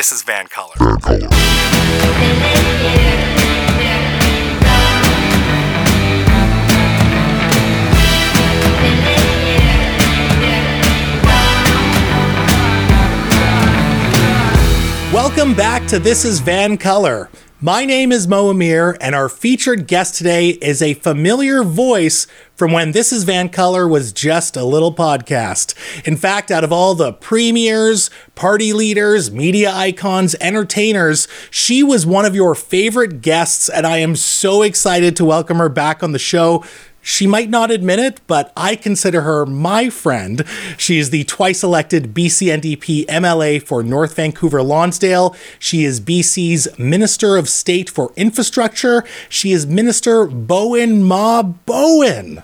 This is VANCOLOUR. Welcome back to This is VANCOLOUR. My name is Mo Amir, and our featured guest today is a familiar voice from when This is VANCOLOUR was just a little podcast. In fact, out of all the premiers, party leaders, media icons, entertainers, she was one of your favorite guests, and I am so excited to welcome her back on the show. She might not admit it, but I consider her my friend. She is the twice elected BC NDP MLA for North Vancouver Lonsdale. She is BC's Minister of State for Infrastructure. She is Minister Bowinn Ma Bowinn.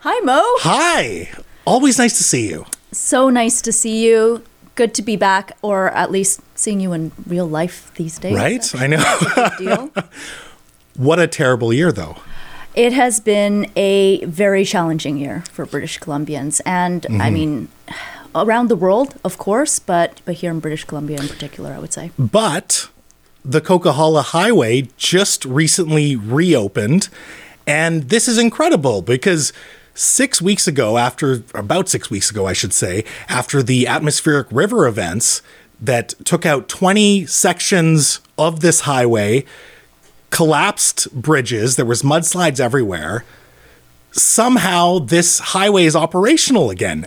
Hi, Mo. Hi. Always nice to see you. So nice to see you. Good to be back, or at least seeing you in real life these days. Right? I know. What a terrible year, though. It has been a very challenging year for British Columbians, and I mm-hmm. mean, around the world, of course, but but here in British Columbia in particular, I would say. But the Coquihalla Highway just recently reopened, and this is incredible because six weeks ago, after about six weeks ago, I should say, after the atmospheric river events that took out 20 sections of this highway, collapsed bridges, there was mudslides everywhere. Somehow this highway is operational again.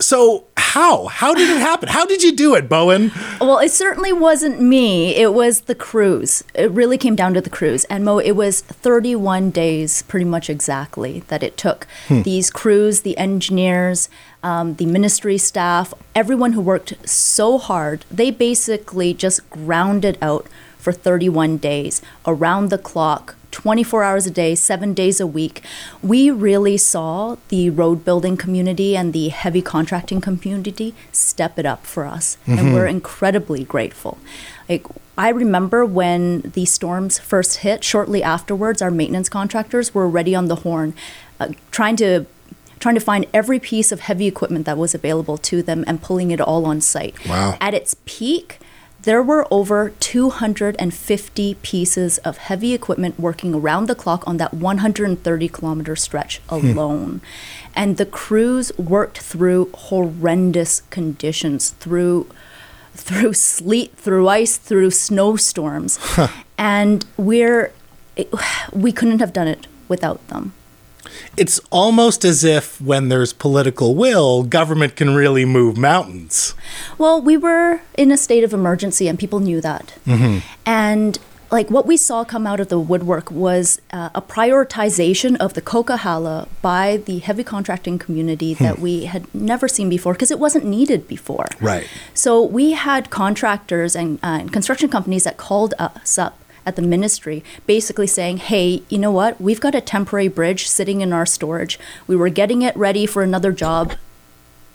So how? How did it happen? How did you do it, Bowinn? Well, it certainly wasn't me. It was the crews. It really came down to the crews. And Mo, it was 31 days, pretty much exactly, that it took these crews, the engineers, um, the ministry staff, everyone who worked so hard. They basically just grounded out for 31 days, around the clock, 24 hours a day, seven days a week. We really saw the road building community and the heavy contracting community step it up for us. And we're incredibly grateful. Like, I remember when the storms first hit, shortly afterwards, our maintenance contractors were ready on the horn, uh, trying to trying to find every piece of heavy equipment that was available to them and pulling it all on site. Wow. At its peak, there were over 250 pieces of heavy equipment working around the clock on that 130 kilometer stretch hmm. alone. And the crews worked through horrendous conditions, through through sleet, through ice, through snowstorms. And we're it, we couldn't have done it without them. It's almost as if when there's political will, government can really move mountains. Well, we were in a state of emergency, and people knew that. And like what we saw come out of the woodwork was uh, a prioritization of the Coquihalla by the heavy contracting community that we had never seen before because it wasn't needed before. Right. So we had contractors and, uh, and construction companies that called us up at the ministry basically saying, hey, you know what? We've got a temporary bridge sitting in our storage. We were getting it ready for another job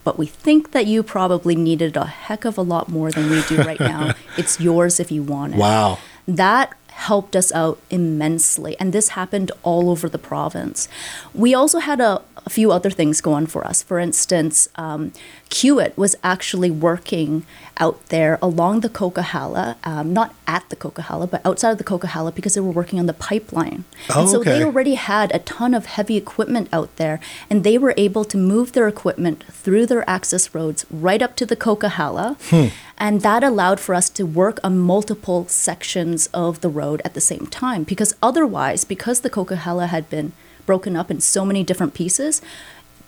but we think that you probably needed a heck of a lot more than we do right now. it's yours if you want it. Wow. That helped us out immensely, and this happened all over the province. We also had a, a few other things going for us. For instance, um, Kiewit was actually working out there along the Coquihalla, um, not at the Coquihalla, but outside of the Coquihalla because they were working on the pipeline. Oh, and so okay. they already had a ton of heavy equipment out there, and they were able to move their equipment through their access roads right up to the Coquihalla. And that allowed for us to work on multiple sections of the road at the same time. Because otherwise, because the Coquihalla had been broken up in so many different pieces,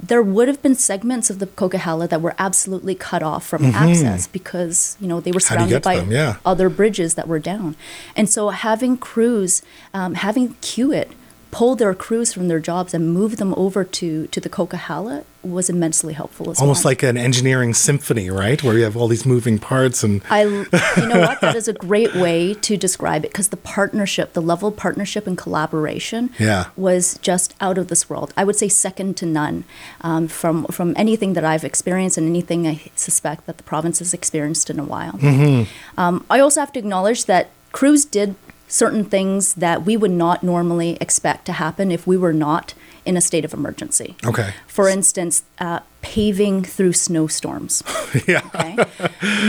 there would have been segments of the Coquihalla that were absolutely cut off from access because you know they were Mm-hmm. How do you surrounded by? Yeah. other bridges that were down, and so having crews, um, having Kiewit pull their crews from their jobs and move them over to to the Coquihalla was immensely helpful as Almost well. like an engineering symphony, right? Where you have all these moving parts and I, you know what? That is a great way to describe it because the partnership, the level of partnership and collaboration, Yeah. was just out of this world. I would say second to none um, from from anything that I've experienced and anything I suspect that the province has experienced in a while. Um, I also have to acknowledge that crews did certain things that we would not normally expect to happen if we were not in a state of emergency. Okay. For instance, uh, paving through snowstorms. yeah. Okay.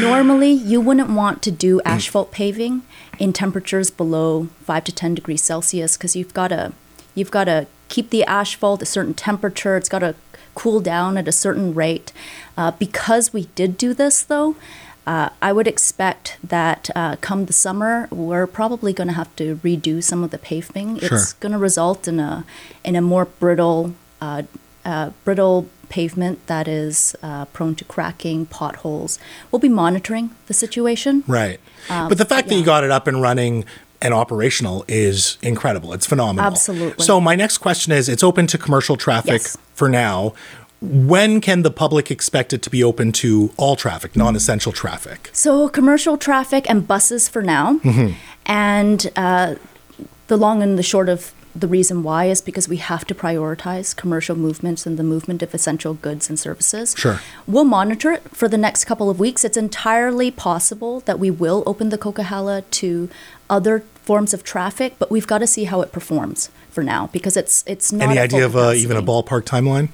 Normally, you wouldn't want to do asphalt paving in temperatures below five to ten degrees Celsius because you've got to you've got to keep the asphalt a certain temperature. It's got to cool down at a certain rate. Uh, because we did do this, though, uh, I would expect that uh, come the summer, we're probably going to have to redo some of the paving. Sure. It's going to result in a in a more brittle uh, uh, brittle pavement that is uh, prone to cracking, potholes. We'll be monitoring the situation. Right. but the fact that you Um, got it up and running and operational is incredible. It's phenomenal. Absolutely. So my next question is it's open to commercial traffic Yes. for now. When can the public expect it to be open to all traffic, non-essential traffic? So commercial traffic and buses for now, and uh, the long and the short of the reason why is because we have to prioritize commercial movements and the movement of essential goods and services. Sure. We'll monitor it for the next couple of weeks. It's entirely possible that we will open the Coquihalla to other forms of traffic, but we've got to see how it performs for now because it's it's not. Any idea of uh, even a ballpark timeline?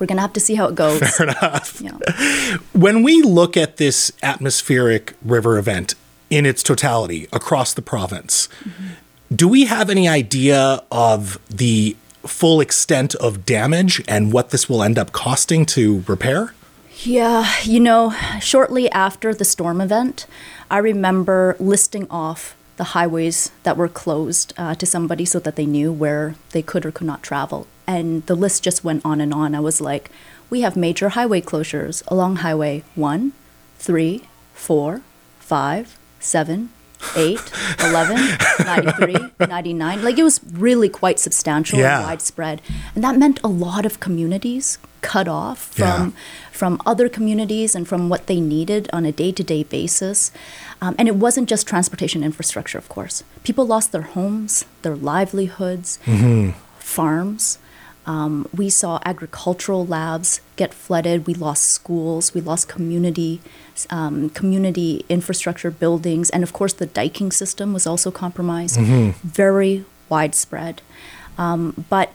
We're gonna have to see how it goes. Fair enough. Yeah. When we look at this atmospheric river event in its totality across the province, mm-hmm. do we have any idea of the full extent of damage and what this will end up costing to repair? Yeah, you know, shortly after the storm event, I remember listing off the highways that were closed uh, to somebody so that they knew where they could or could not travel. And the list just went on and on. I was like, we have major highway closures along Highway 1, 3, 4, 5, 7, 8, 11, 93, 99. Like it was really quite substantial Yeah. and widespread. And that meant a lot of communities cut off from Yeah. from other communities and from what they needed on a day-to-day basis. Um, and it wasn't just transportation infrastructure, of course. People lost their homes, their livelihoods, farms. Um, we saw agricultural labs get flooded. We lost schools. We lost community, um, community infrastructure buildings, and of course, the diking system was also compromised. Very widespread. Um, but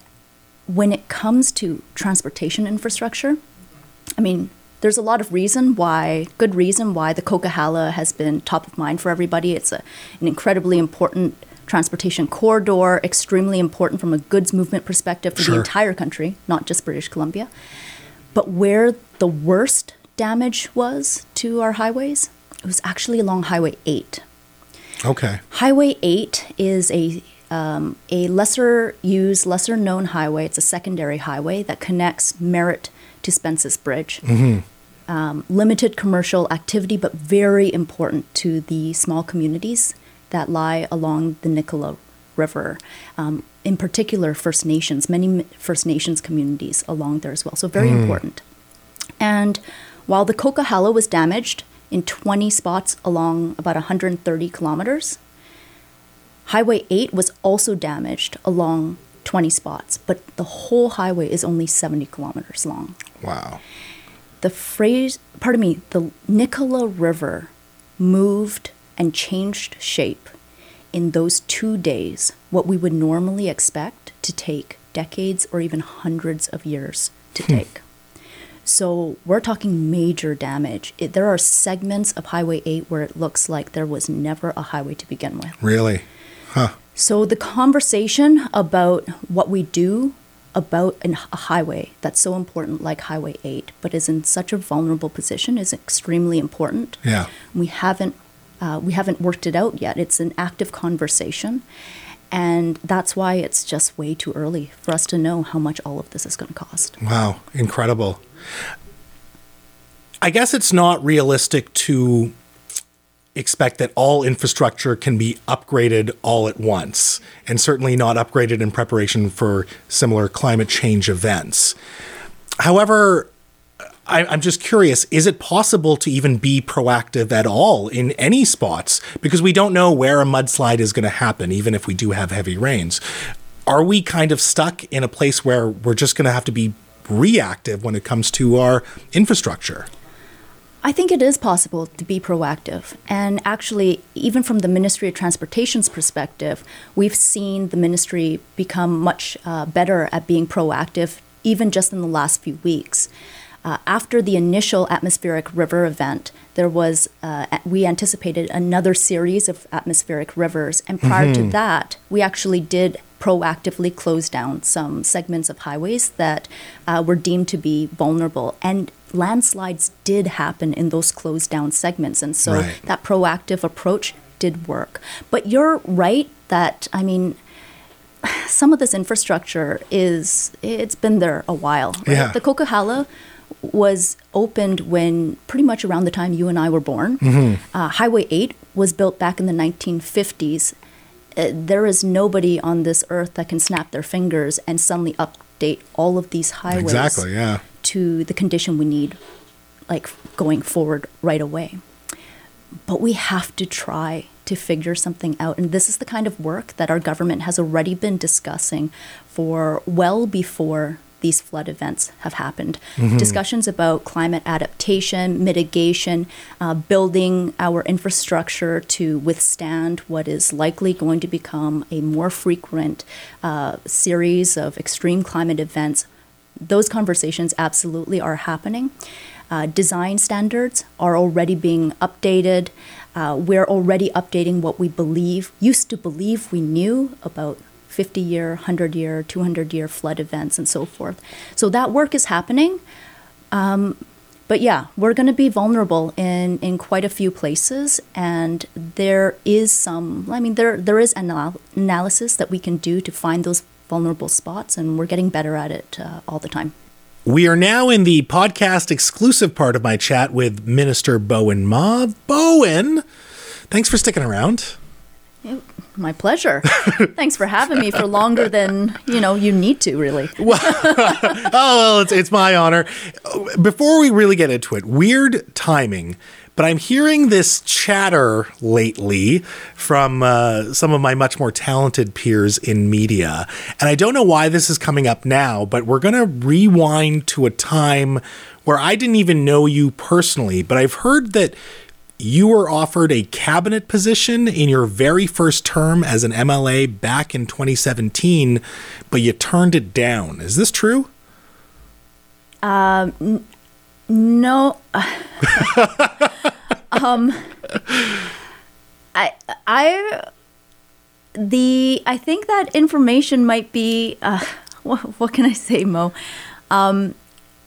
when it comes to transportation infrastructure, I mean, there's a lot of reason why, good reason why the Coquihalla has been top of mind for everybody. It's a, an incredibly important transportation corridor, extremely important from a goods movement perspective for Sure. the entire country, not just British Columbia. But where the worst damage was to our highways, it was actually along Highway 8. Okay. Highway 8 is a um, a lesser used, lesser known highway. It's a secondary highway that connects Merritt to Spence's Bridge. Um, limited commercial activity, but very important to the small communities that lie along the Nicola River. Um, in particular, First Nations, many First Nations communities along there as well. So, very important. And while the Coquihalla was damaged in 20 spots along about 130 kilometers, Highway 8 was also damaged along 20 spots, but the whole highway is only 70 kilometers long. Wow. The phrase, pardon me, the Nicola River moved and changed shape in those two days, what we would normally expect to take decades or even hundreds of years to hmm. take. So we're talking major damage. It, there are segments of Highway 8 where it looks like there was never a highway to begin with. Really? Huh. So the conversation about what we do about an, a highway that's so important, like Highway 8, but is in such a vulnerable position, is extremely important. Yeah. We haven't uh, we haven't worked it out yet. It's an active conversation, and that's why it's just way too early for us to know how much all of this is going to cost. Wow, incredible. I guess it's not realistic to expect that all infrastructure can be upgraded all at once, and certainly not upgraded in preparation for similar climate change events. However, I, I'm just curious is it possible to even be proactive at all in any spots? Because we don't know where a mudslide is going to happen, even if we do have heavy rains. Are we kind of stuck in a place where we're just going to have to be reactive when it comes to our infrastructure? I think it is possible to be proactive. And actually, even from the Ministry of Transportation's perspective, we've seen the ministry become much uh, better at being proactive, even just in the last few weeks. Uh, after the initial atmospheric river event, there was uh, we anticipated another series of atmospheric rivers, and prior to that, we actually did proactively close down some segments of highways that uh, were deemed to be vulnerable. And landslides did happen in those closed down segments. And so Right. that proactive approach did work. But you're right that, I mean, some of this infrastructure is, it's been there a while. Right? Yeah. The Coquihalla was opened when pretty much around the time you and I were born. Mm-hmm. Uh, Highway 8 was built back in the 1950s. Uh, there is nobody on this earth that can snap their fingers and suddenly update all of these highways Exactly, yeah. to the condition we need, like going forward right away. But we have to try to figure something out. And this is the kind of work that our government has already been discussing for well before these flood events have happened. Discussions about climate adaptation, mitigation, uh, building our infrastructure to withstand what is likely going to become a more frequent uh, series of extreme climate events those conversations absolutely are happening. Uh, design standards are already being updated. Uh, we're already updating what we believe, used to believe we knew about 50 year, 100 year, 200 year flood events and so forth. So that work is happening. Um, but yeah, we're going to be vulnerable in, in quite a few places, and there is some. I mean, there there is anal- analysis that we can do to find those vulnerable spots, and we're getting better at it uh, all the time. We are now in the podcast exclusive part of my chat with Minister Bowinn Ma. Bowinn, thanks for sticking around. My pleasure. Thanks for having me for longer than you know you need to. Really. Oh, well, it's, it's my honor. Before we really get into it, weird timing, but I'm hearing this chatter lately from uh, some of my much more talented peers in media. And I don't know why this is coming up now, but we're going to rewind to a time where I didn't even know you personally, but I've heard that you were offered a cabinet position in your very first term as an MLA back in 2017, but you turned it down. Is this true? Um, No. um, I I the I think that information might be. Uh, what, what can I say, Mo? Um,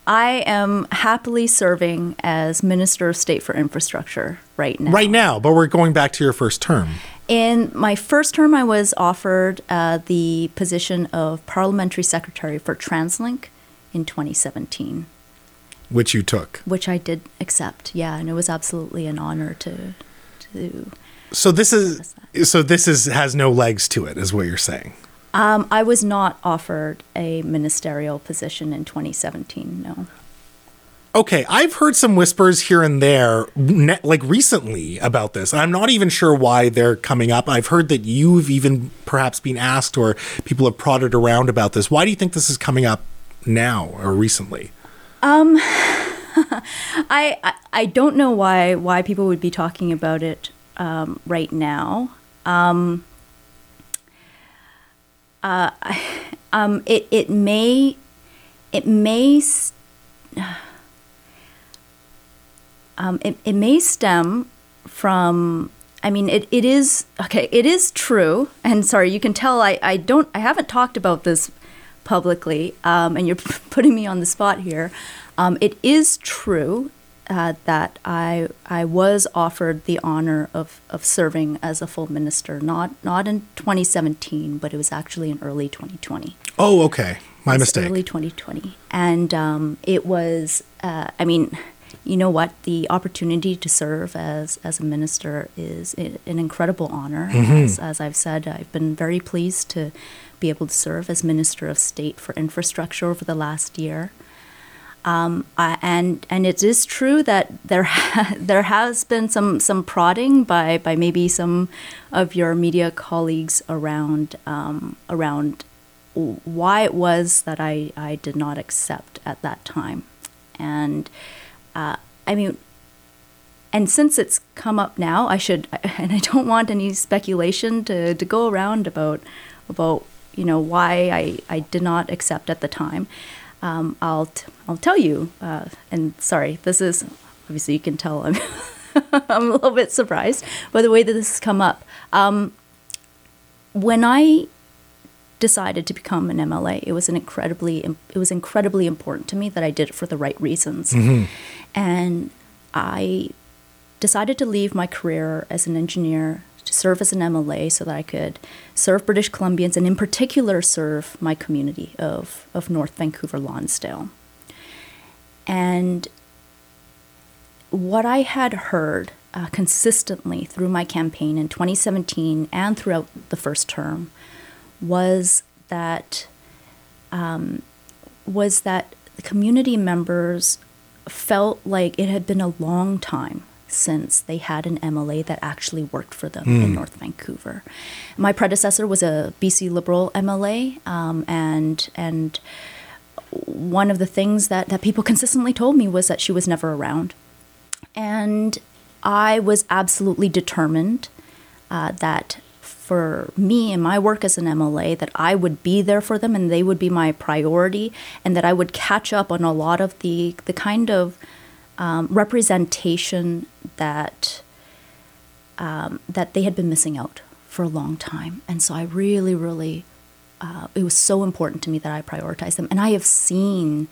I am happily serving as Minister of State for Infrastructure right now. Right now, but we're going back to your first term. In my first term, I was offered uh, the position of Parliamentary Secretary for TransLink in 2017, Which you took. which I did accept. Yeah, and it was absolutely an honor to to. So this is so this is has no legs to it, is what you're saying. Um, I was not offered a ministerial position in 2017. No. Okay, I've heard some whispers here and there, ne- like recently, about this. I'm not even sure why they're coming up. I've heard that you've even perhaps been asked or people have prodded around about this. Why do you think this is coming up now or recently? I, I I don't know why why people would be talking about it um, right now. Um, uh, um, it it may it may um, it, it may stem from I mean it, it is okay it is true and sorry you can tell I, I don't I haven't talked about this publicly um, and you're putting me on the spot here. Um, it is true uh, that I I was offered the honor of, of serving as a full minister not not in 2017 but it was actually in early 2020 Oh, okay. My it's mistake. Early 2020, and um, it was. Uh, I mean, you know what? The opportunity to serve as as a minister is an incredible honor. As, as I've said, I've been very pleased to be able to serve as Minister of State for Infrastructure over the last year. Um, and and it is true that there ha- there has been some some prodding by by maybe some of your media colleagues around um, around why it was that I, I did not accept at that time. And uh, I mean, and since it's come up now, I should, and I don't want any speculation to, to go around about about you know why I, I did not accept at the time. Um, I'll t- I'll tell you. Uh, and sorry, this is obviously you can tell I'm I'm a little bit surprised by the way that this has come up. Um, when I decided to become an MLA, it was an incredibly it was incredibly important to me that I did it for the right reasons, and I decided to leave my career as an engineer to serve as an MLA so that I could serve British Columbians and in particular serve my community of of North Vancouver Lonsdale. And what I had heard uh, consistently through my campaign in 2017 and throughout the first term was that um, was that community members felt like it had been a long time since they had an MLA that actually worked for them in North Vancouver. My predecessor was a BC Liberal MLA, um, and and one of the things that, that people consistently told me was that she was never around. And I was absolutely determined uh, that for me and my work as an MLA, that I would be there for them and they would be my priority, and that I would catch up on a lot of the, the kind of um, representation that um, that they had been missing out for a long time. And so I really, really, uh, it was so important to me that I prioritize them. And I have seen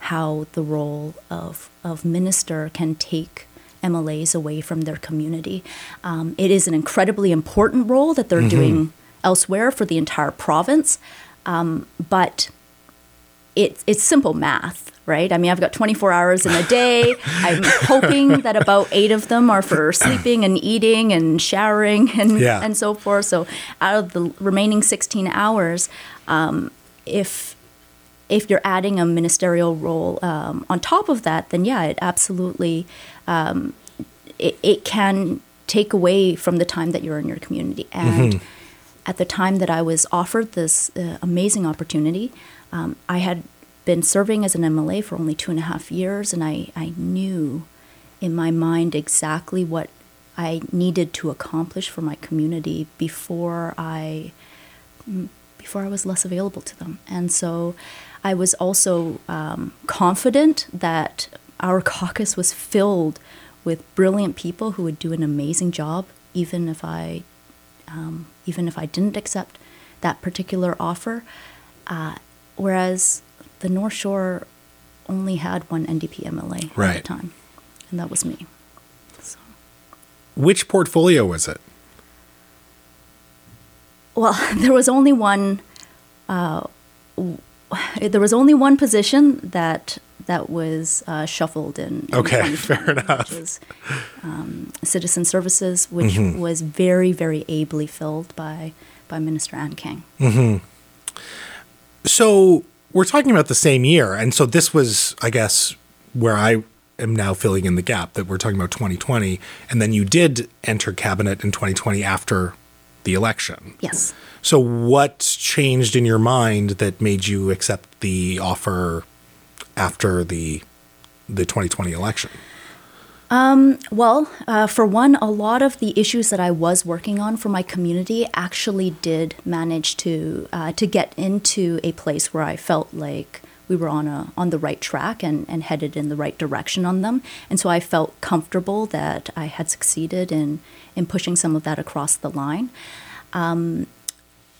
how the role of, of minister can take MLAs away from their community. Um, it is an incredibly important role that they're doing elsewhere for the entire province, um, but it, it's simple math, right? I mean, I've got 24 hours in a day. I'm hoping that about eight of them are for sleeping and eating and showering and, Yeah. and so forth. So out of the remaining 16 hours, um, if if you're adding a ministerial role um, on top of that, then yeah, it absolutely um, it, it can take away from the time that you're in your community. And at the time that I was offered this uh, amazing opportunity, um, I had been serving as an MLA for only two and a half years, and I, I knew in my mind exactly what I needed to accomplish for my community before I before I was less available to them. And so I was also um, confident that our caucus was filled with brilliant people who would do an amazing job, even if I, um, even if I didn't accept that particular offer. Uh, whereas the North Shore only had one NDP MLA at the time, and that was me. So. Which portfolio was it? Well, there was only one. Uh, there was only one position that that was uh, shuffled in. in Okay, 2020, fair enough. Which was um, citizen services, which Mm-hmm. was very, very ably filled by by Minister Anne Kang. So we're talking about the same year, and so this was, I guess, where I am now filling in the gap that we're talking about 2020, and then you did enter cabinet in 2020 after the election. Yes. So what changed in your mind that made you accept the offer after the the 2020 election? Well, uh, for one, a lot of the issues that I was working on for my community actually did manage to uh, to get into a place where I felt like we were on a on the right track and, and headed in the right direction on them. And so I felt comfortable that I had succeeded in in pushing some of that across the line.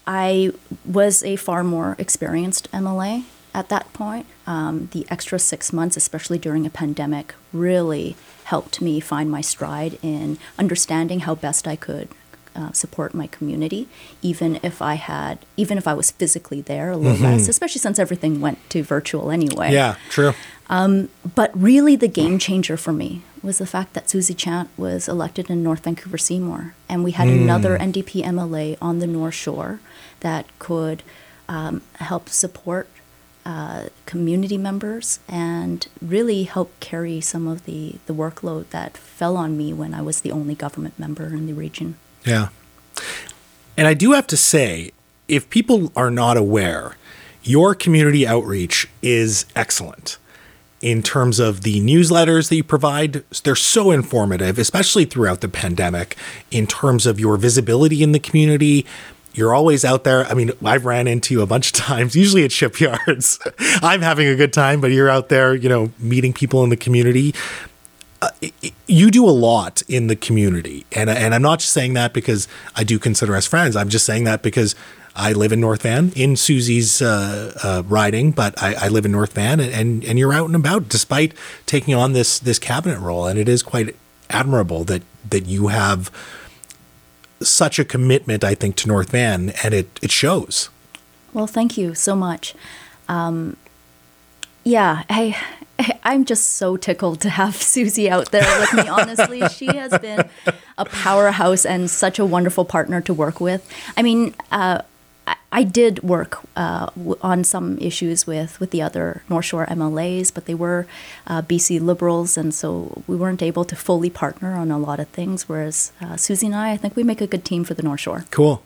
I was a far more experienced MLA at that point. Um, the extra six months, especially during a pandemic, really helped me find my stride in understanding how best I could uh, support my community, even if I had, even if I was physically there a little less, especially since everything went to virtual anyway. Yeah, true. But really, the game changer for me was the fact that Susie Chant was elected in North Vancouver Seymour, and we had another NDP MLA on the North Shore that could um, help support uh, community members and really help carry some of the, the workload that fell on me when I was the only government member in the region. Yeah. And I do have to say, if people are not aware, your community outreach is excellent. in terms of the newsletters that you provide. They're so informative, especially throughout the pandemic, in terms of your visibility in the community. You're always out there. I mean, I've ran into you a bunch of times, usually at shipyards. I'm having a good time, but you're out there, you know, meeting people in the community. Uh, you do a lot in the community. And, and I'm not just saying that because I do consider us friends. I'm just saying that because I live in North Van in Susie's uh, uh, riding, but I, I, live in North Van, and, and, and you're out and about despite taking on this this cabinet role, and it is quite admirable that that you have such a commitment, I think, to North Van, and it it shows. Well, thank you so much. Um, yeah, I I'm just so tickled to have Susie out there with me. Honestly, she has been a powerhouse and such a wonderful partner to work with. I mean, uh, I did work uh, on some issues with, with the other North Shore MLAs, but they were uh, BC Liberals, and so we weren't able to fully partner on a lot of things. Whereas uh, Susie and I, I think we make a good team for the North Shore. Cool.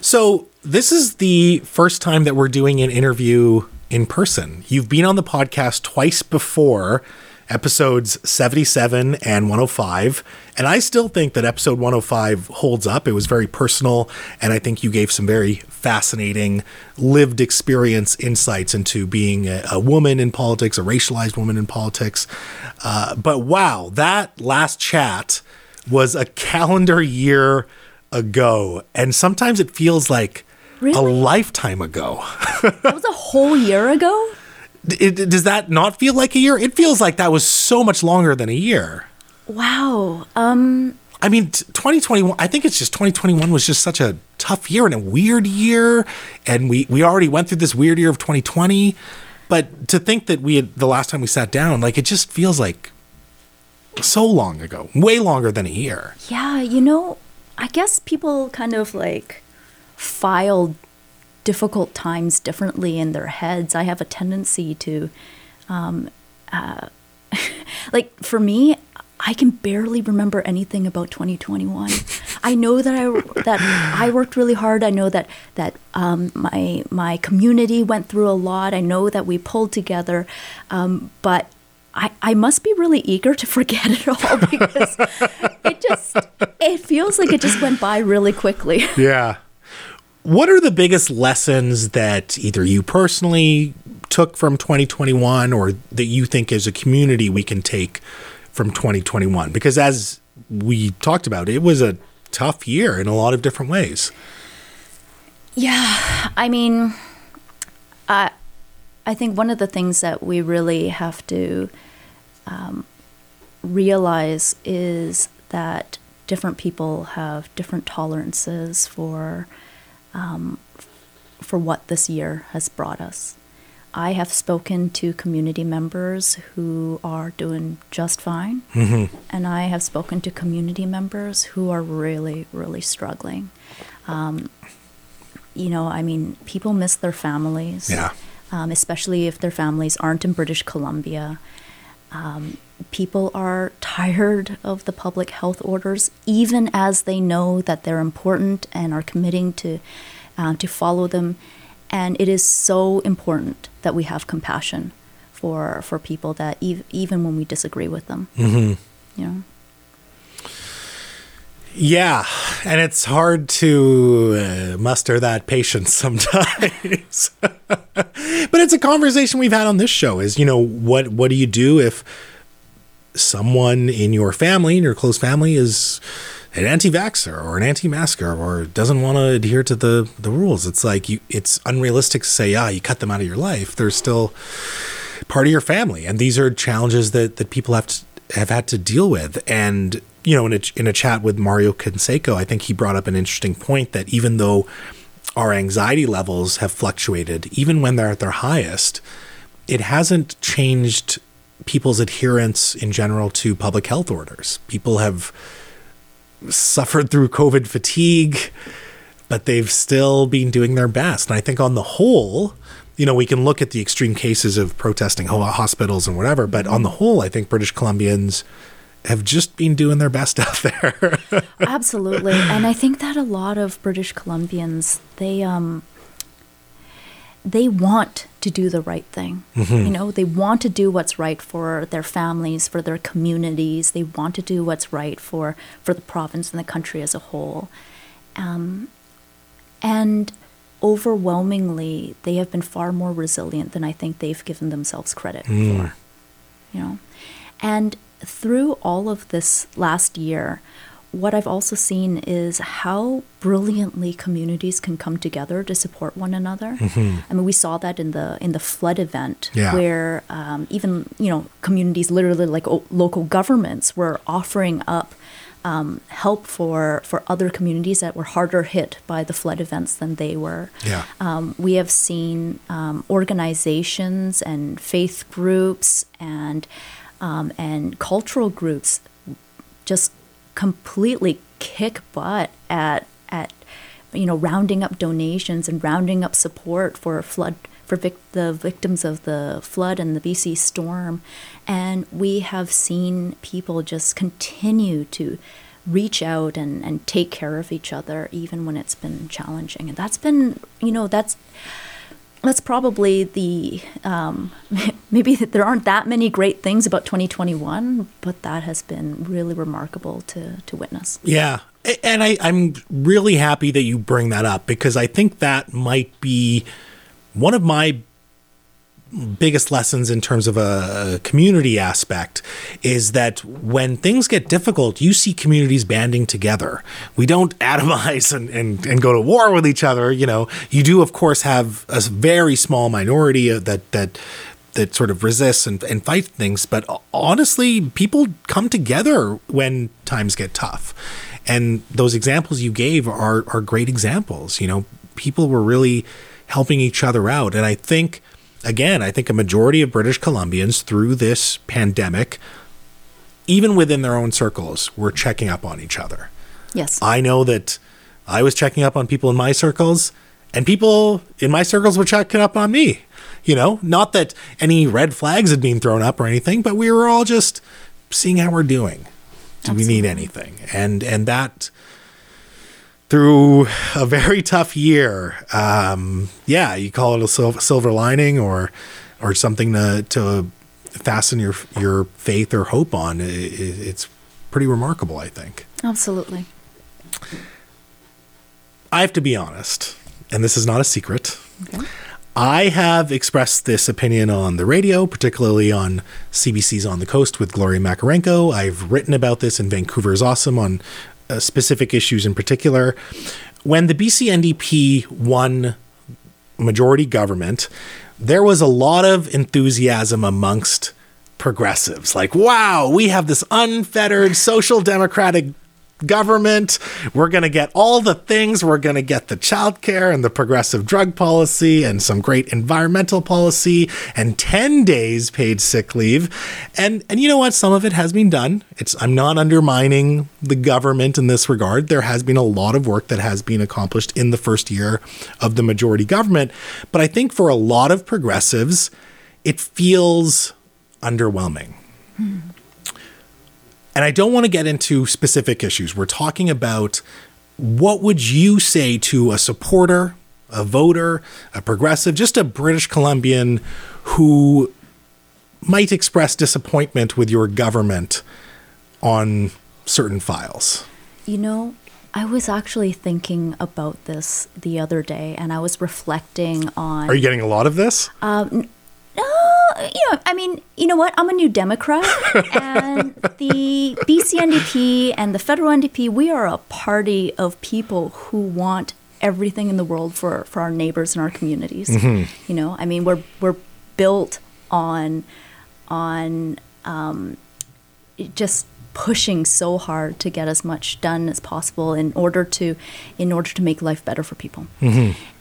So this is the first time that we're doing an interview in person. You've been on the podcast twice before episodes 77 and 105. And I still think that episode 105 holds up. It was very personal, and I think you gave some very fascinating lived experience insights into being a, a woman in politics, a racialized woman in politics. Uh, but wow, that last chat was a calendar year ago. And sometimes it feels like really? a lifetime ago. that was a whole year ago? It, does that not feel like a year? It feels like that was so much longer than a year. Wow. Um I mean, 2021, I think it's just 2021 was just such a tough year and a weird year. And we, we already went through this weird year of 2020. But to think that we had, the last time we sat down, like it just feels like so long ago, way longer than a year. Yeah. You know, I guess people kind of like filed difficult times differently in their heads. I have a tendency to, um, uh, like for me, I can barely remember anything about 2021. I know that I that I worked really hard. I know that that um, my my community went through a lot. I know that we pulled together, um, but I, I must be really eager to forget it all because it just it feels like it just went by really quickly. Yeah. What are the biggest lessons that either you personally took from 2021 or that you think as a community we can take from 2021? Because as we talked about, it was a tough year in a lot of different ways. Yeah, I mean, I I think one of the things that we really have to um, realize is that different people have different tolerances for um, for what this year has brought us. I have spoken to community members who are doing just fine, mm-hmm. and I have spoken to community members who are really, really struggling. Um, you know, I mean, people miss their families, yeah. um, especially if their families aren't in British Columbia. Um, people are tired of the public health orders, even as they know that they're important and are committing to uh, to follow them. And it is so important that we have compassion for for people that ev- even when we disagree with them. Mm-hmm. You know. Yeah, and it's hard to uh, muster that patience sometimes. but it's a conversation we've had on this show is, you know, what what do you do if someone in your family, in your close family is an anti-vaxxer or an anti-masker or doesn't want to adhere to the the rules. It's like you it's unrealistic to say, ah, you cut them out of your life. They're still part of your family. And these are challenges that that people have to have had to deal with. And you know, in a, in a chat with Mario Canseco, I think he brought up an interesting point that even though our anxiety levels have fluctuated, even when they're at their highest, it hasn't changed people's adherence in general to public health orders. People have suffered through COVID fatigue, but they've still been doing their best. And I think on the whole, you know, we can look at the extreme cases of protesting hospitals and whatever, but on the whole, I think British Columbians have just been doing their best out there. Absolutely. And I think that a lot of British Columbians, they um they want to do the right thing. You know, they want to do what's right for their families, for their communities. They want to do what's right for for the province and the country as a whole. Um, and overwhelmingly, they have been far more resilient than I think they've given themselves credit for. You know, and through all of this last year, what I've also seen is how brilliantly communities can come together to support one another. I mean, we saw that in the in the flood event, Yeah. where um, even you know communities, literally like o- local governments, were offering up um, help for for other communities that were harder hit by the flood events than they were. Yeah. Um, we have seen um, organizations and faith groups and um, and cultural groups just completely kick butt at at you know rounding up donations and rounding up support for flood for vic- the victims of the flood and the BC storm. And we have seen people just continue to reach out and, and take care of each other even when it's been challenging. And that's been you know that's that's probably the um, maybe there aren't that many great things about 2021 but that has been really remarkable to to witness Yeah. And I, I'm really happy that you bring that up because I think that might be one of my biggest lessons in terms of a, community aspect is that when things get difficult, you see communities banding together. We don't atomize and, and, and go to war with each other. You know, you do, of course, have a very small minority that that that sort of resists and, and fight things. But honestly, people come together when times get tough. And those examples you gave are, are great examples. You know, people were really helping each other out. And I think, again, I think a majority of British Columbians through this pandemic, even within their own circles, were checking up on each other. yes I know that I was checking up on people in my circles, and people in my circles were checking up on me. You know, not that any red flags had been thrown up or anything, but we were all just seeing how we're doing. Do we need anything? And and that through a very tough year, um, yeah, you call it a sil- silver lining or or something to to fasten your your faith or hope on. I- I- it's pretty remarkable, I think. absolutely I have to be honest, and this is not a secret. I have expressed this opinion on the radio, particularly on CBC's On the Coast with Gloria Macarenko. I've written about this in Vancouver's Awesome on uh, specific issues in particular. When the BC NDP won majority government, there was a lot of enthusiasm amongst progressives. Like, wow, we have this unfettered social democratic government. We're going to get all the things. We're going to get the child care and the progressive drug policy and some great environmental policy and 10 days paid sick leave. And and you know what? Some of it has been done. It's I'm not undermining the government in this regard. There has been a lot of work that has been accomplished in the first year of the majority government, but I think for a lot of progressives it feels underwhelming. Hmm. And I don't want to get into specific issues. We're talking about what would you say to a supporter, a voter, a progressive, just a British Columbian who might express disappointment with your government on certain files? You know, I was actually thinking about this the other day and I was reflecting on Are you getting a lot of this? Um, Uh, you know, I mean, you know what? I'm a new Democrat, and the BC NDP and the federal NDP, we are a party of people who want everything in the world for, for our neighbors and our communities. You know, I mean, we're we're built on on um, just pushing so hard to get as much done as possible in order to in order to make life better for people.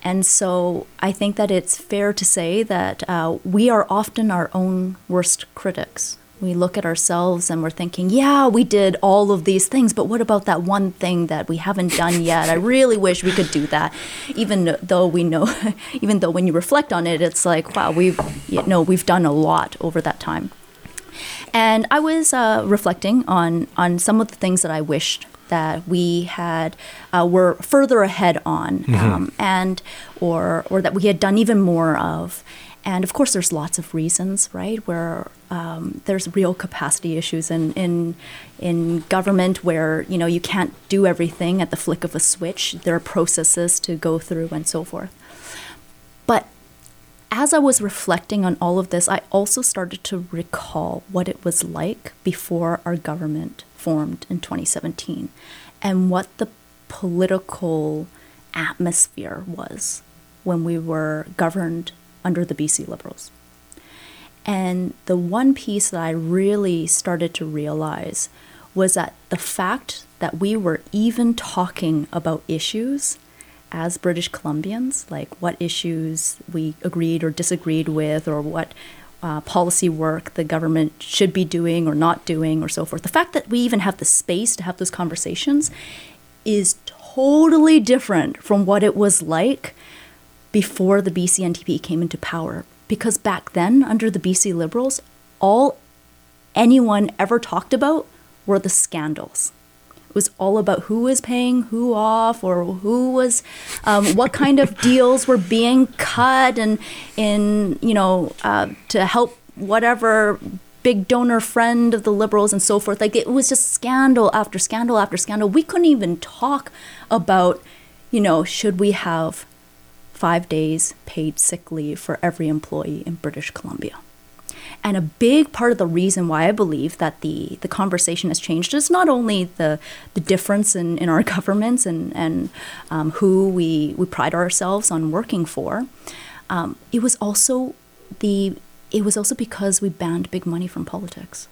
And so i think that it's fair to say that uh, we are often our own worst critics. We look at ourselves and we're thinking yeah we did all of these things but what about that one thing that we haven't done yet? I really wish we could do that. Even though we know even though when you reflect on it it's like wow we've you know we've done a lot over that time and I was uh, reflecting on on some of the things that I wished that we had uh, were further ahead on, um, and or or that we had done even more of. And of course, there's lots of reasons, right, where um, there's real capacity issues in, in in government where you know you can't do everything at the flick of a switch. There are processes to go through and so forth. But as I was reflecting on all of this, I also started to recall what it was like before our government formed in 2017 and what the political atmosphere was when we were governed under the BC Liberals. And the one piece that I really started to realize was that the fact that we were even talking about issues as British Columbians, like what issues we agreed or disagreed with, or what uh, policy work the government should be doing or not doing, or so forth. The fact that we even have the space to have those conversations is totally different from what it was like before the BC NDP came into power. Because back then, under the BC Liberals, all anyone ever talked about were the scandals. It was all about who was paying who off, or who was, um, what kind of deals were being cut, and in you know uh, to help whatever big donor friend of the liberals and so forth. Like it was just scandal after scandal after scandal. We couldn't even talk about, you know, should we have five days paid sick leave for every employee in British Columbia. And a big part of the reason why I believe that the, the conversation has changed is not only the, the difference in, in our governments and, and um, who we, we pride ourselves on working for, um, it was also the it was also because we banned big money from politics.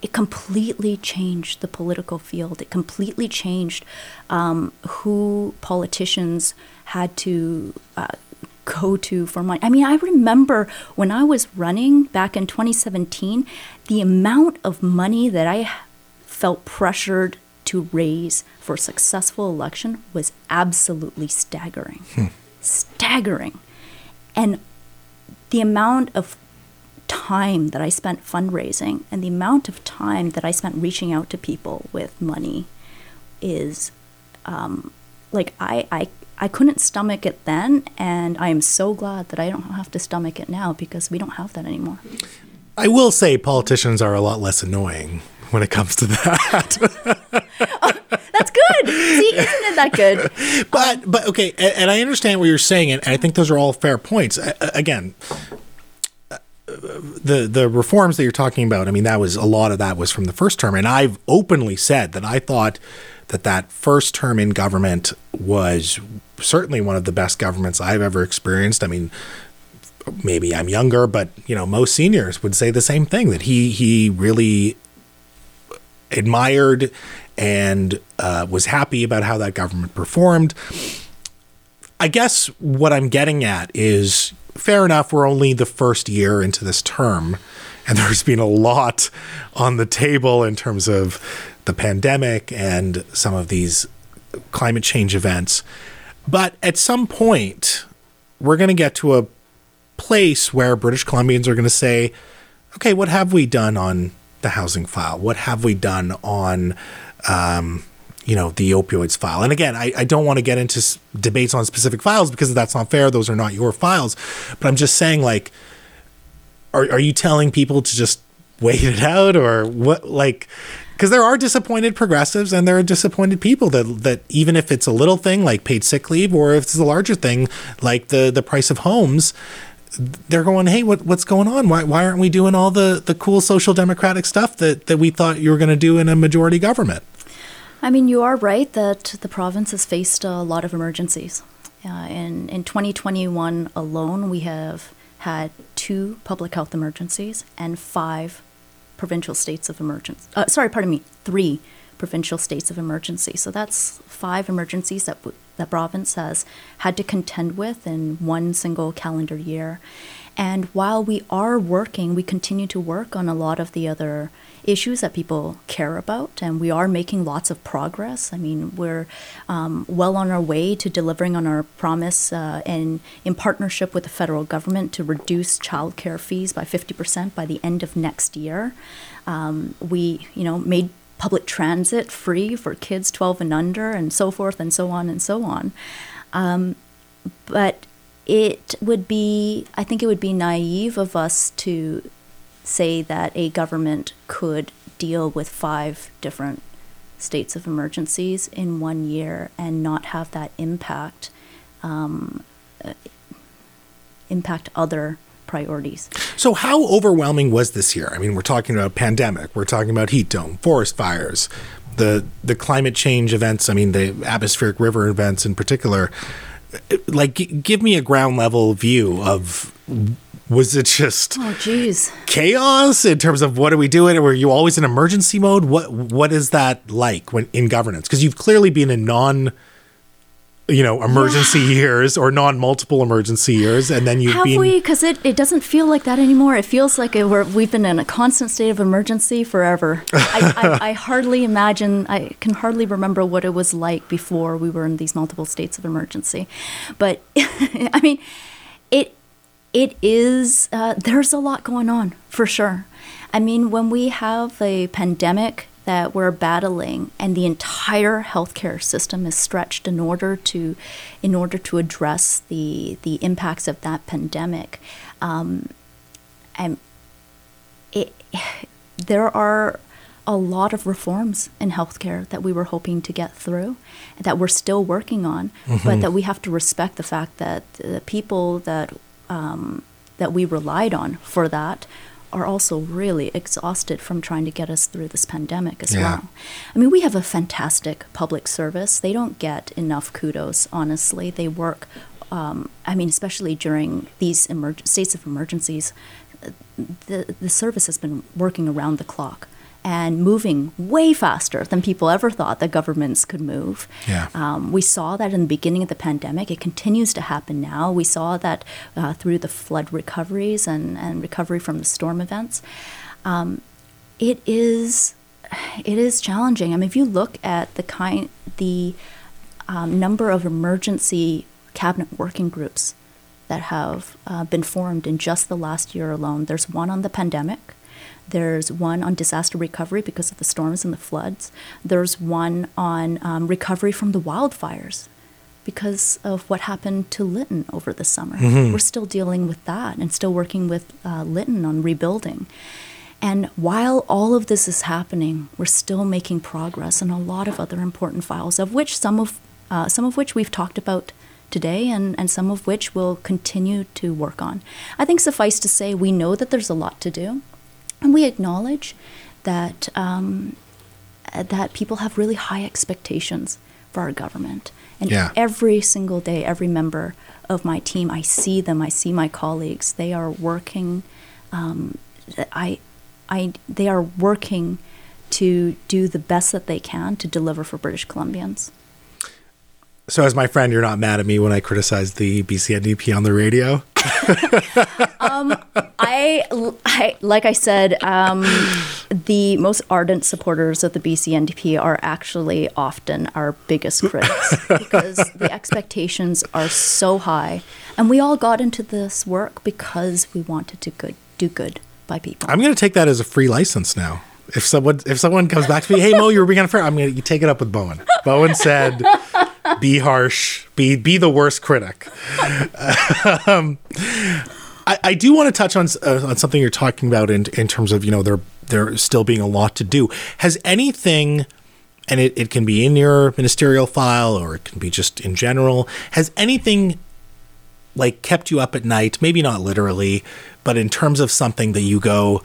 It completely changed the political field. It completely changed um, who politicians had to uh, go to for money. I mean, I remember when I was running back in 2017, the amount of money that I felt pressured to raise for a successful election was absolutely staggering. Hmm. Staggering. And the amount of time that I spent fundraising and the amount of time that I spent reaching out to people with money is um, like I, I I couldn't stomach it then, and I am so glad that I don't have to stomach it now because we don't have that anymore. I will say politicians are a lot less annoying when it comes to that. oh, that's good. See, isn't it that good? But but okay, and, and I understand what you're saying, and I think those are all fair points. Again, uh, the the reforms that you're talking about, I mean, that was a lot of that was from the first term, and I've openly said that I thought that that first term in government was certainly one of the best governments I've ever experienced. I mean, maybe I'm younger, but you know, most seniors would say the same thing that he he really admired and uh, was happy about how that government performed. I guess what I'm getting at is fair enough, we're only the first year into this term, and there's been a lot on the table in terms of the pandemic and some of these climate change events. But at some point, we're going to get to a place where British Columbians are going to say, okay, what have we done on the housing file? What have we done on um, you know the opioids file and again i, I don't want to get into s- debates on specific files because that's not fair those are not your files but i'm just saying like are, are you telling people to just wait it out or what like because there are disappointed progressives and there are disappointed people that that even if it's a little thing like paid sick leave or if it's a larger thing like the the price of homes they're going, hey, what, what's going on? Why, why aren't we doing all the, the cool social democratic stuff that, that we thought you were going to do in a majority government? I mean, you are right that the province has faced a lot of emergencies. Uh, in, in 2021 alone, we have had two public health emergencies and five provincial states of emergency. Uh, sorry, pardon me, three provincial states of emergency. So that's five emergencies that the province has had to contend with in one single calendar year. And while we are working, we continue to work on a lot of the other issues that people care about, and we are making lots of progress. I mean, we're um, well on our way to delivering on our promise uh, and in partnership with the federal government to reduce childcare fees by 50% by the end of next year. Um, we, you know, made public transit free for kids 12 and under, and so forth, and so on and so on. Um, but it would be, I think it would be naive of us to say that a government could deal with five different states of emergencies in one year and not have that impact um, uh, impact other priorities. So, how overwhelming was this year? I mean, we're talking about pandemic, we're talking about heat dome, forest fires, the the climate change events. I mean, the atmospheric river events in particular. Like, g- give me a ground level view of was it just oh geez chaos in terms of what are we doing? Were you always in emergency mode? What what is that like when in governance? Because you've clearly been a non you know emergency yeah. years or non multiple emergency years and then you've have been we because it, it doesn't feel like that anymore it feels like it, we're, we've been in a constant state of emergency forever I, I, I hardly imagine i can hardly remember what it was like before we were in these multiple states of emergency but i mean it it is, uh, there's a lot going on for sure. I mean, when we have a pandemic that we're battling and the entire healthcare system is stretched in order to in order to address the the impacts of that pandemic um, and it, there are a lot of reforms in healthcare that we were hoping to get through that we're still working on mm-hmm. but that we have to respect the fact that the people that um, that we relied on for that are also really exhausted from trying to get us through this pandemic as yeah. well. I mean, we have a fantastic public service. They don't get enough kudos, honestly. They work, um, I mean, especially during these emerg- states of emergencies, the, the service has been working around the clock and moving way faster than people ever thought that governments could move. Yeah. Um, we saw that in the beginning of the pandemic. It continues to happen now. We saw that uh, through the flood recoveries and, and recovery from the storm events. Um, it is it is challenging. I mean, if you look at the kind the um, number of emergency cabinet working groups that have uh, been formed in just the last year alone, there's one on the pandemic. There's one on disaster recovery because of the storms and the floods. There's one on um, recovery from the wildfires because of what happened to Lytton over the summer. Mm-hmm. We're still dealing with that and still working with uh, Lytton on rebuilding. And while all of this is happening, we're still making progress on a lot of other important files, of which some of uh, some of which we've talked about today, and, and some of which we'll continue to work on. I think suffice to say, we know that there's a lot to do. And we acknowledge that, um, that people have really high expectations for our government. And yeah. every single day, every member of my team, I see them, I see my colleagues, they are working. Um, I, I, they are working to do the best that they can to deliver for British Columbians. So, as my friend, you're not mad at me when I criticize the BC on the radio? um, I, I, like I said, um, the most ardent supporters of the BC NDP are actually often our biggest critics because the expectations are so high, and we all got into this work because we wanted to good, do good by people. I'm going to take that as a free license now. If someone if someone comes back to me, hey Mo, you were being unfair. I'm going to take it up with Bowinn. Bowinn said be harsh, be be the worst critic. um, I, I, do want to touch on uh, on something you're talking about in in terms of you know there there still being a lot to do. Has anything, and it, it can be in your ministerial file or it can be just in general, has anything like kept you up at night? Maybe not literally, but in terms of something that you go,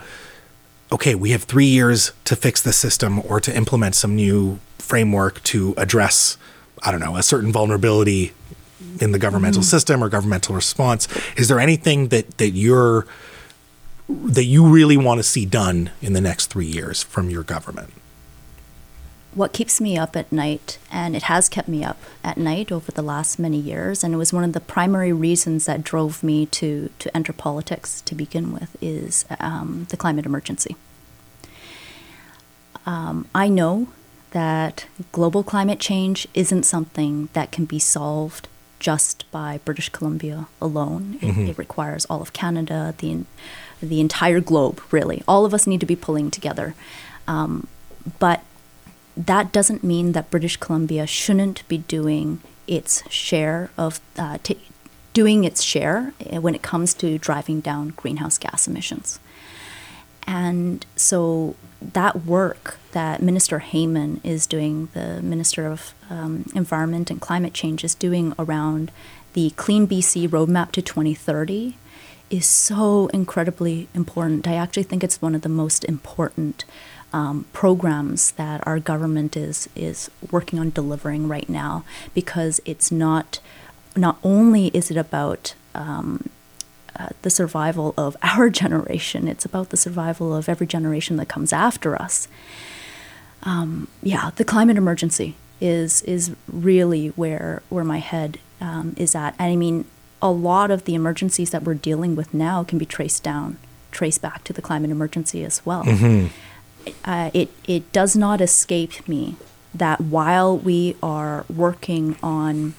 okay, we have three years to fix the system or to implement some new framework to address I don't know, a certain vulnerability in the governmental mm-hmm. system or governmental response. Is there anything that that you're that you really want to see done in the next three years from your government? What keeps me up at night, and it has kept me up at night over the last many years, and it was one of the primary reasons that drove me to to enter politics to begin with, is um, the climate emergency. Um, I know that global climate change isn't something that can be solved just by British Columbia alone. It, mm-hmm. it, requires all of Canada, the the entire globe, really. All of us need to be pulling together. Um, but that doesn't mean that British Columbia shouldn't be doing its share of uh, t- doing its share uh, when it comes to driving down greenhouse gas emissions. And so that work that Minister Heyman is doing, the Minister of um, Environment and Climate Change is doing around the Clean BC Roadmap to 2030 is so incredibly important. I actually think it's one of the most important um, programs that our government is is working on delivering right now because it's not not only is it about um, uh, the survival of our generation, it's about the survival of every generation that comes after us. Um, yeah, the climate emergency is is really where where my head um, is at. And I mean, a lot of the emergencies that we're dealing with now can be traced down, traced back to the climate emergency as well. Mm-hmm. Uh, it it does not escape me that while we are working on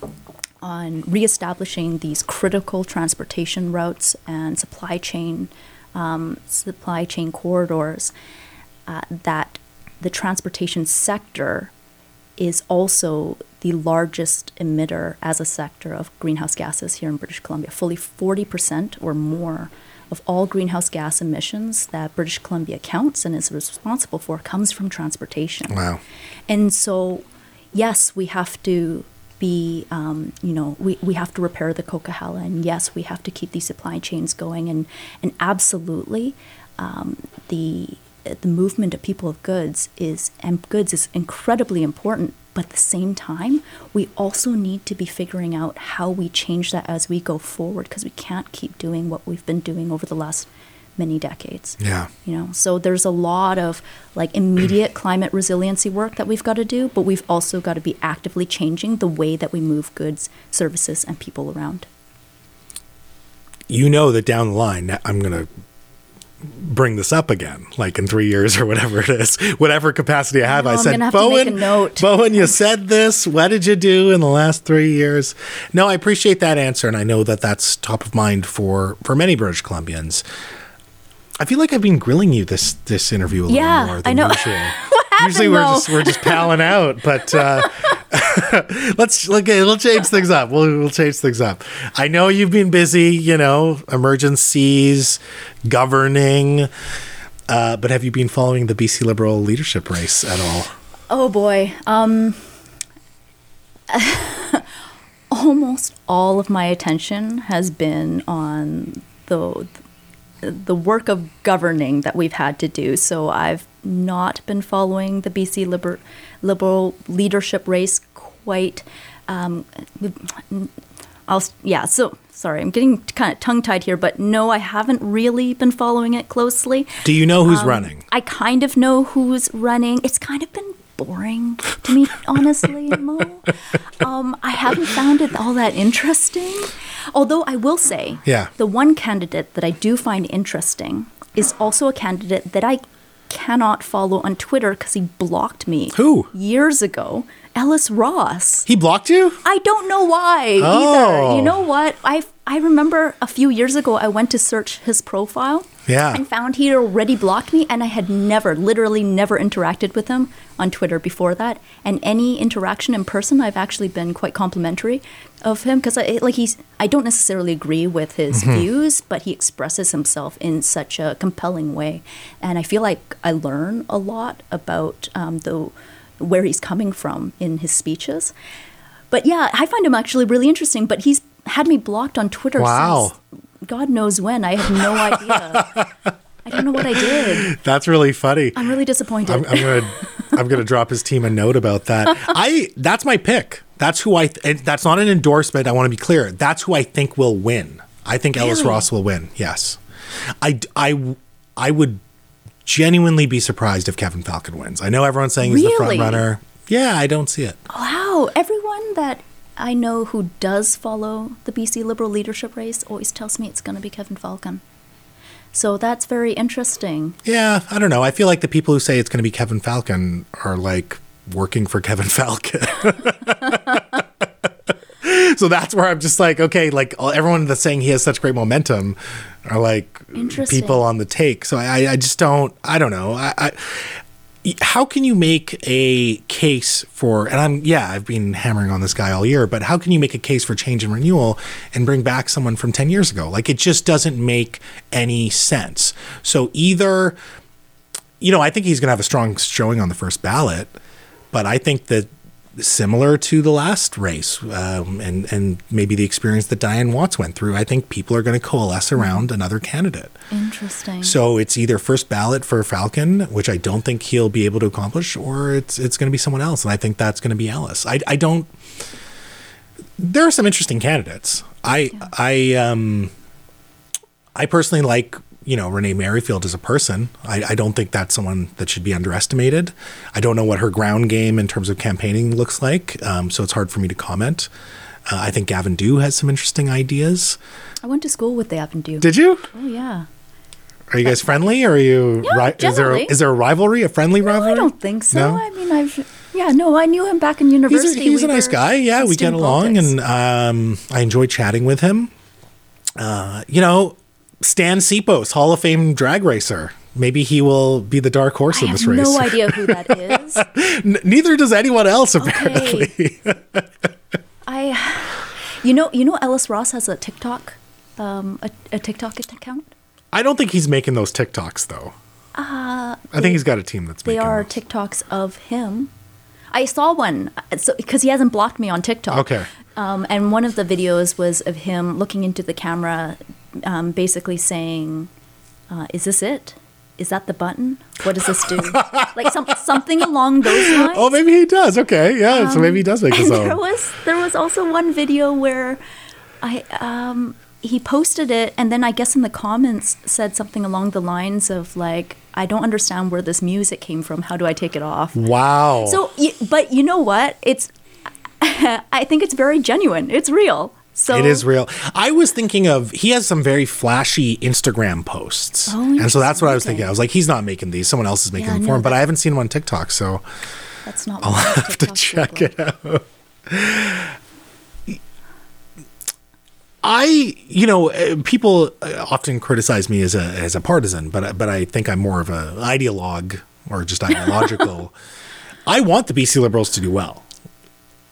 on reestablishing these critical transportation routes and supply chain um, supply chain corridors, uh, that the transportation sector is also the largest emitter as a sector of greenhouse gases here in British Columbia. Fully 40% or more of all greenhouse gas emissions that British Columbia counts and is responsible for comes from transportation. Wow. And so, yes, we have to be, um, you know, we, we have to repair the Coquihalla, and yes, we have to keep these supply chains going, and and absolutely, um, the the movement of people of goods is and goods is incredibly important. But at the same time, we also need to be figuring out how we change that as we go forward because we can't keep doing what we've been doing over the last many decades. Yeah. You know, so there's a lot of like immediate climate resiliency work that we've got to do, but we've also got to be actively changing the way that we move goods, services, and people around. You know that down the line, I'm going to bring this up again, like in three years or whatever it is, whatever capacity I have. No, I said, have Bowinn, make a note." Bowinn, you said this. What did you do in the last three years? No, I appreciate that answer, and I know that that's top of mind for for many British Columbians. I feel like I've been grilling you this this interview a little Yeah, more I than know. usual. happened, Usually we're just we're just palling out, but uh, let's okay, we'll change things up. We'll we'll change things up. I know you've been busy, you know, emergencies, governing, uh, but have you been following the BC Liberal leadership race at all? Oh boy. Um almost all of my attention has been on the the work of governing that we've had to do. So I've not been following the BC Liber- Liberal leadership race quite. Um, I'll yeah. So sorry, I'm getting kind of tongue tied here, but no, I haven't really been following it closely. Do you know Um, who's running? I kind of know who's running. It's kind of been boring to me, honestly, Mo. Um, I haven't found it all that interesting. Although I will say, Yeah. the one candidate that I do find interesting is also a candidate that I cannot follow on Twitter because he blocked me Who? years ago. Ellis Ross. He blocked you? I don't know why Oh. either. You know what? I I remember a few years ago I went to search his profile Yeah. and found he'd already blocked me and I had never literally never interacted with him on Twitter before that and any interaction in person I've actually been quite complimentary of him because I like he's I don't necessarily agree with his views but he expresses himself in such a compelling way and I feel like I learn a lot about um, the where he's coming from in his speeches but yeah, I find him actually really interesting. But he's had me blocked on Twitter Wow. since God knows when. I have no idea. I don't know what I did. That's really funny. I'm really disappointed. I'm, I'm gonna I'm gonna drop his team a note about that. I that's my pick. That's who I. Th- and that's not an endorsement. I want to be clear. That's who I think will win. I think Ellis Ross will win. Yes, I I I would genuinely be surprised if Kevin Falcon wins. I know everyone's saying he's the front Really? runner. Yeah, I don't see it. wow, everyone that I know who does follow the BC Liberal leadership race always tells me it's going to be Kevin Falcon. So that's very interesting. Yeah, I don't know. I feel like the people who say it's going to be Kevin Falcon are like working for Kevin Falcon. so that's where I'm just like, okay, like everyone that's saying he has such great momentum are like people on the take. So I, I just don't, I don't know. I, I, how can you make a case for and i'm yeah i've been hammering on this guy all year but how can you make a case for change and renewal and bring back someone from 10 years ago like it just doesn't make any sense so either you know i think he's going to have a strong showing on the first ballot but i think that similar to the last race um, and and maybe the experience that Dianne Watts went through. I think people are going to coalesce around another candidate. Interesting. So it's either first ballot for Falcon, which I don't think he'll be able to accomplish, or it's it's going to be someone else, and I think that's going to be Ellis. I I don't. There are some interesting candidates. I yeah. I um. I personally like you know Renee Merrifield as a person. I, I, don't think that's someone that should be underestimated. I don't know what her ground game in terms of campaigning looks like, um, so it's hard for me to comment. Uh, I think Gavin Dew has some interesting ideas. I went to school with Gavin Dew. Did you? Oh yeah. Are you guys friendly? Or are you? Yeah, ri- is there a, is there a rivalry, a friendly no, rivalry? I don't think so. No? I mean, I've yeah, no, I knew him back in university. He's a, he's a nice guy. Yeah, we get along, politics. and um, I enjoy chatting with him. Uh, you know, Stan Sipos, Hall of Fame drag racer. Maybe he will be the dark horse I in this race. No idea who that is. N- neither does anyone else, apparently. Okay. I, you know, you know, Ellis Ross has a TikTok, um, a, a TikTok account. I don't think he's making those TikToks though. Uh, I think he's got a team that's. They are those. TikToks of him. I saw one because so, he hasn't blocked me on TikTok. Okay. Um, and one of the videos was of him looking into the camera, um, basically saying, uh, "Is this it? Is that the button? What does this do? like some, something along those lines." Oh, maybe he does. Okay, yeah. Um, so maybe he does make his own. There was there was also one video where I um, he posted it, and then I guess in the comments said something along the lines of like, "I don't understand where this music came from. How do I take it off?" Wow. So, but you know what? It's I think it's very genuine. It's real. So it is real. I was thinking of he has some very flashy Instagram posts, oh, and so that's what I was thinking. I was like, he's not making these; someone else is making yeah, them for him. But I haven't seen him on TikTok, so that's not. I'll have to check it out. I, you know, uh, people uh, often criticize me as a as a partisan, but but I think I'm more of a ideologue or just ideological. I want the BC Liberals to do well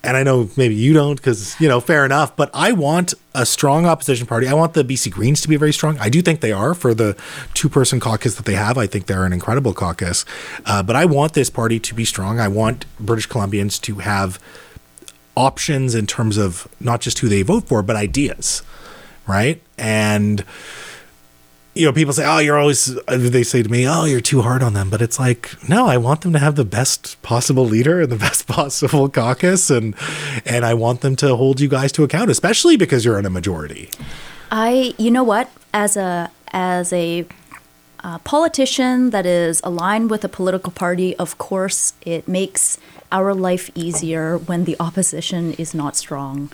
and I know maybe you don't because, you know, fair enough, but I want a strong opposition party. I want the BC Greens to be very strong. I do think they are for the two person caucus that they have. I think they're an incredible caucus. Uh, but I want this party to be strong. I want British Columbians to have options in terms of not just who they vote for, but ideas, right? And you know, people say, "Oh, you're always." They say to me, "Oh, you're too hard on them," but it's like, no, I want them to have the best possible leader and the best possible caucus, and and I want them to hold you guys to account, especially because you're in a majority. I, you know what, as a as a uh, politician that is aligned with a political party, of course, it makes our life easier when the opposition is not strong.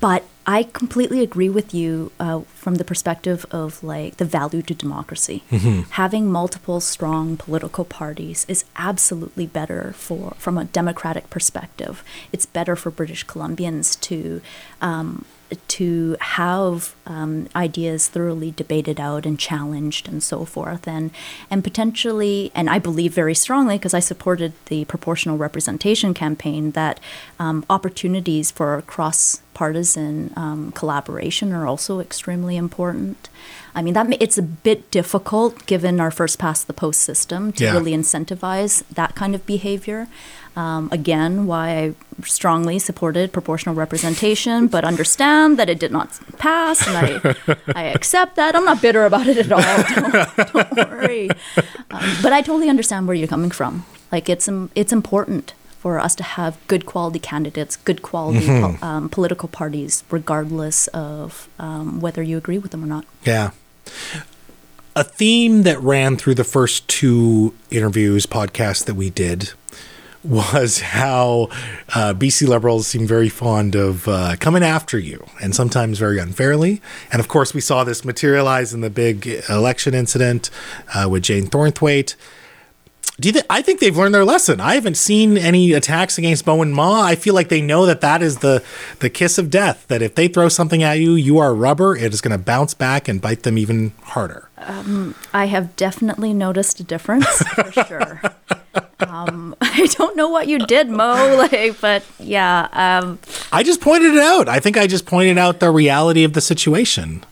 But I completely agree with you uh, from the perspective of like the value to democracy. Mm-hmm. Having multiple strong political parties is absolutely better for from a democratic perspective. It's better for British Columbians to um, to have um, ideas thoroughly debated out and challenged and so forth and and potentially and I believe very strongly because I supported the proportional representation campaign that um, opportunities for cross partisan um, collaboration are also extremely important. I mean that it's a bit difficult given our first past the post system to yeah. really incentivize that kind of behavior. Um, again, why I strongly supported proportional representation, but understand that it did not pass, and I, I accept that. I'm not bitter about it at all. Don't, don't worry. Um, but I totally understand where you're coming from. Like it's it's important for us to have good quality candidates, good quality mm-hmm. po- um, political parties, regardless of um, whether you agree with them or not. Yeah. A theme that ran through the first two interviews, podcasts that we did was how uh, BC Liberals seem very fond of uh, coming after you and sometimes very unfairly. And of course, we saw this materialize in the big election incident uh, with Jane Thornthwaite. Do you th- I think they've learned their lesson. I haven't seen any attacks against and Ma. I feel like they know that that is the the kiss of death. That if they throw something at you, you are rubber. It is going to bounce back and bite them even harder. Um, I have definitely noticed a difference for sure. um, I don't know what you did, Mo. Like, but yeah. Um, I just pointed it out. I think I just pointed out the reality of the situation.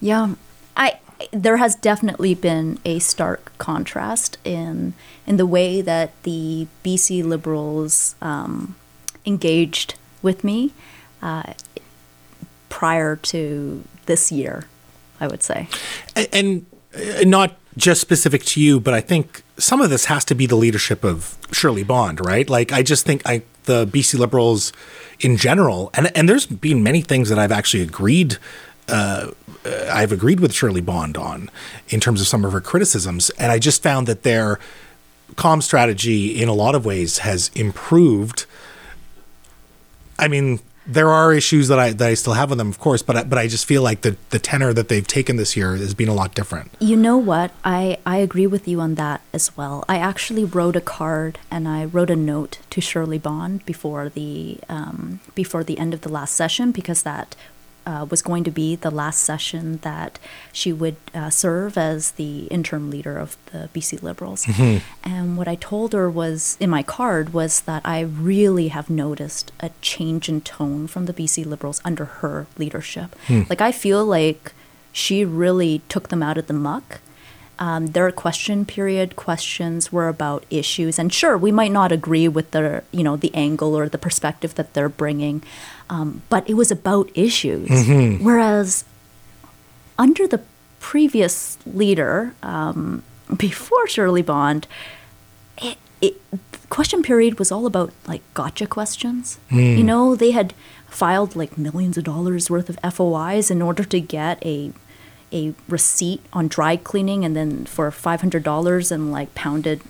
Yeah, I there has definitely been a stark contrast in in the way that the BC Liberals um, engaged with me uh, prior to this year. I would say, and, and uh, not just specific to you, but I think some of this has to be the leadership of Shirley Bond, right? Like, I just think I the BC Liberals in general, and and there's been many things that I've actually agreed uh, I've agreed with Shirley Bond on in terms of some of her criticisms, and I just found that their com strategy in a lot of ways has improved. I mean, there are issues that I that I still have with them, of course, but I, but I just feel like the the tenor that they've taken this year has been a lot different. You know what? I I agree with you on that as well. I actually wrote a card and I wrote a note to Shirley Bond before the um, before the end of the last session because that uh, was going to be the last session that she would uh, serve as the interim leader of the BC Liberals. Mm-hmm. And what I told her was in my card was that I really have noticed a change in tone from the BC Liberals under her leadership. Mm. Like I feel like she really took them out of the muck um, their question period questions were about issues, and sure, we might not agree with the you know the angle or the perspective that they're bringing, um, but it was about issues. Mm-hmm. Whereas under the previous leader, um, before Shirley Bond, it, it question period was all about like gotcha questions. Mm. You know, they had filed like millions of dollars worth of FOIs in order to get a a receipt on dry cleaning and then for $500 and like pounded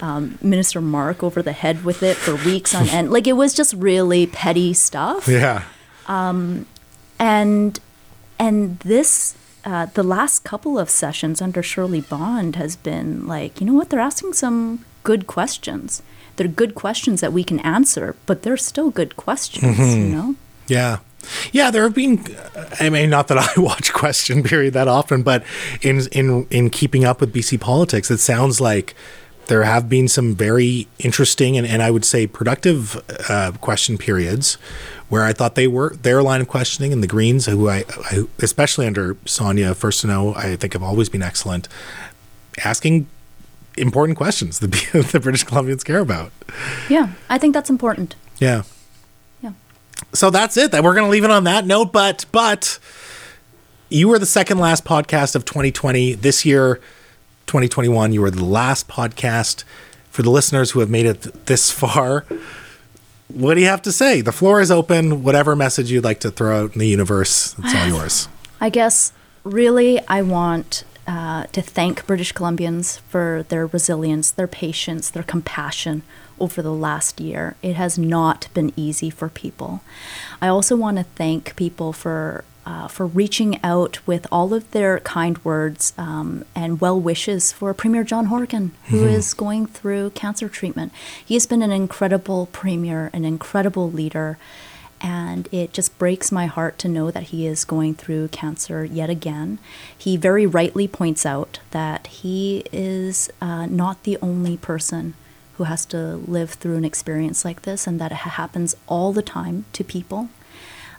um, Minister Mark over the head with it for weeks on end. Like it was just really petty stuff. Yeah. Um, and and this uh, the last couple of sessions under Shirley Bond has been like, you know what? They're asking some good questions. They're good questions that we can answer, but they're still good questions. Mm-hmm. You know. Yeah. Yeah, there have been. I mean, not that I watch Question Period that often, but in in in keeping up with BC politics, it sounds like there have been some very interesting and, and I would say productive uh, question periods where I thought they were their line of questioning and the Greens, who I, I especially under Sonia First Furstenau, I think have always been excellent, asking important questions that the British Columbians care about. Yeah, I think that's important. Yeah so that's it. That we're going to leave it on that note. But but you were the second last podcast of 2020. This year, 2021, you were the last podcast for the listeners who have made it this far. What do you have to say? The floor is open. Whatever message you'd like to throw out in the universe, it's all yours. I guess really, I want uh, to thank British Columbians for their resilience, their patience, their compassion over the last year. It has not been easy for people. I also want to thank people for uh, for reaching out with all of their kind words um, and well wishes for Premier John Horgan, who mm-hmm. is going through cancer treatment. He has been an incredible premier, an incredible leader, and it just breaks my heart to know that he is going through cancer yet again. He very rightly points out that he is uh, not the only person who has to live through an experience like this and that it happens all the time to people.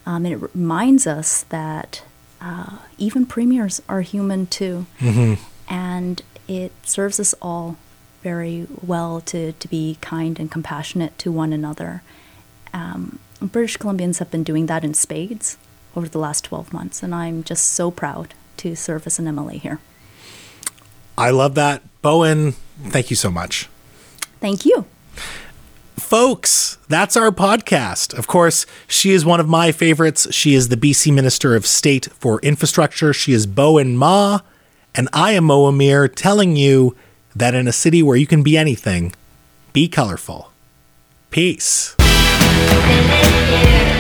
Um, and it reminds us that uh, even premiers are human too. Mm-hmm. And it serves us all very well to, to be kind and compassionate to one another. Um, British Columbians have been doing that in spades over the last 12 months, and I'm just so proud to serve as an MLA here. I love that. Bowinn, thank you so much. Thank you. Folks, that's our podcast. Of course, she is one of my favorites. She is the BC Minister of State for Infrastructure. She is Bowinn Ma, and I am Mo Amir telling you that in a city where you can be anything, be colorful. Peace you believe you?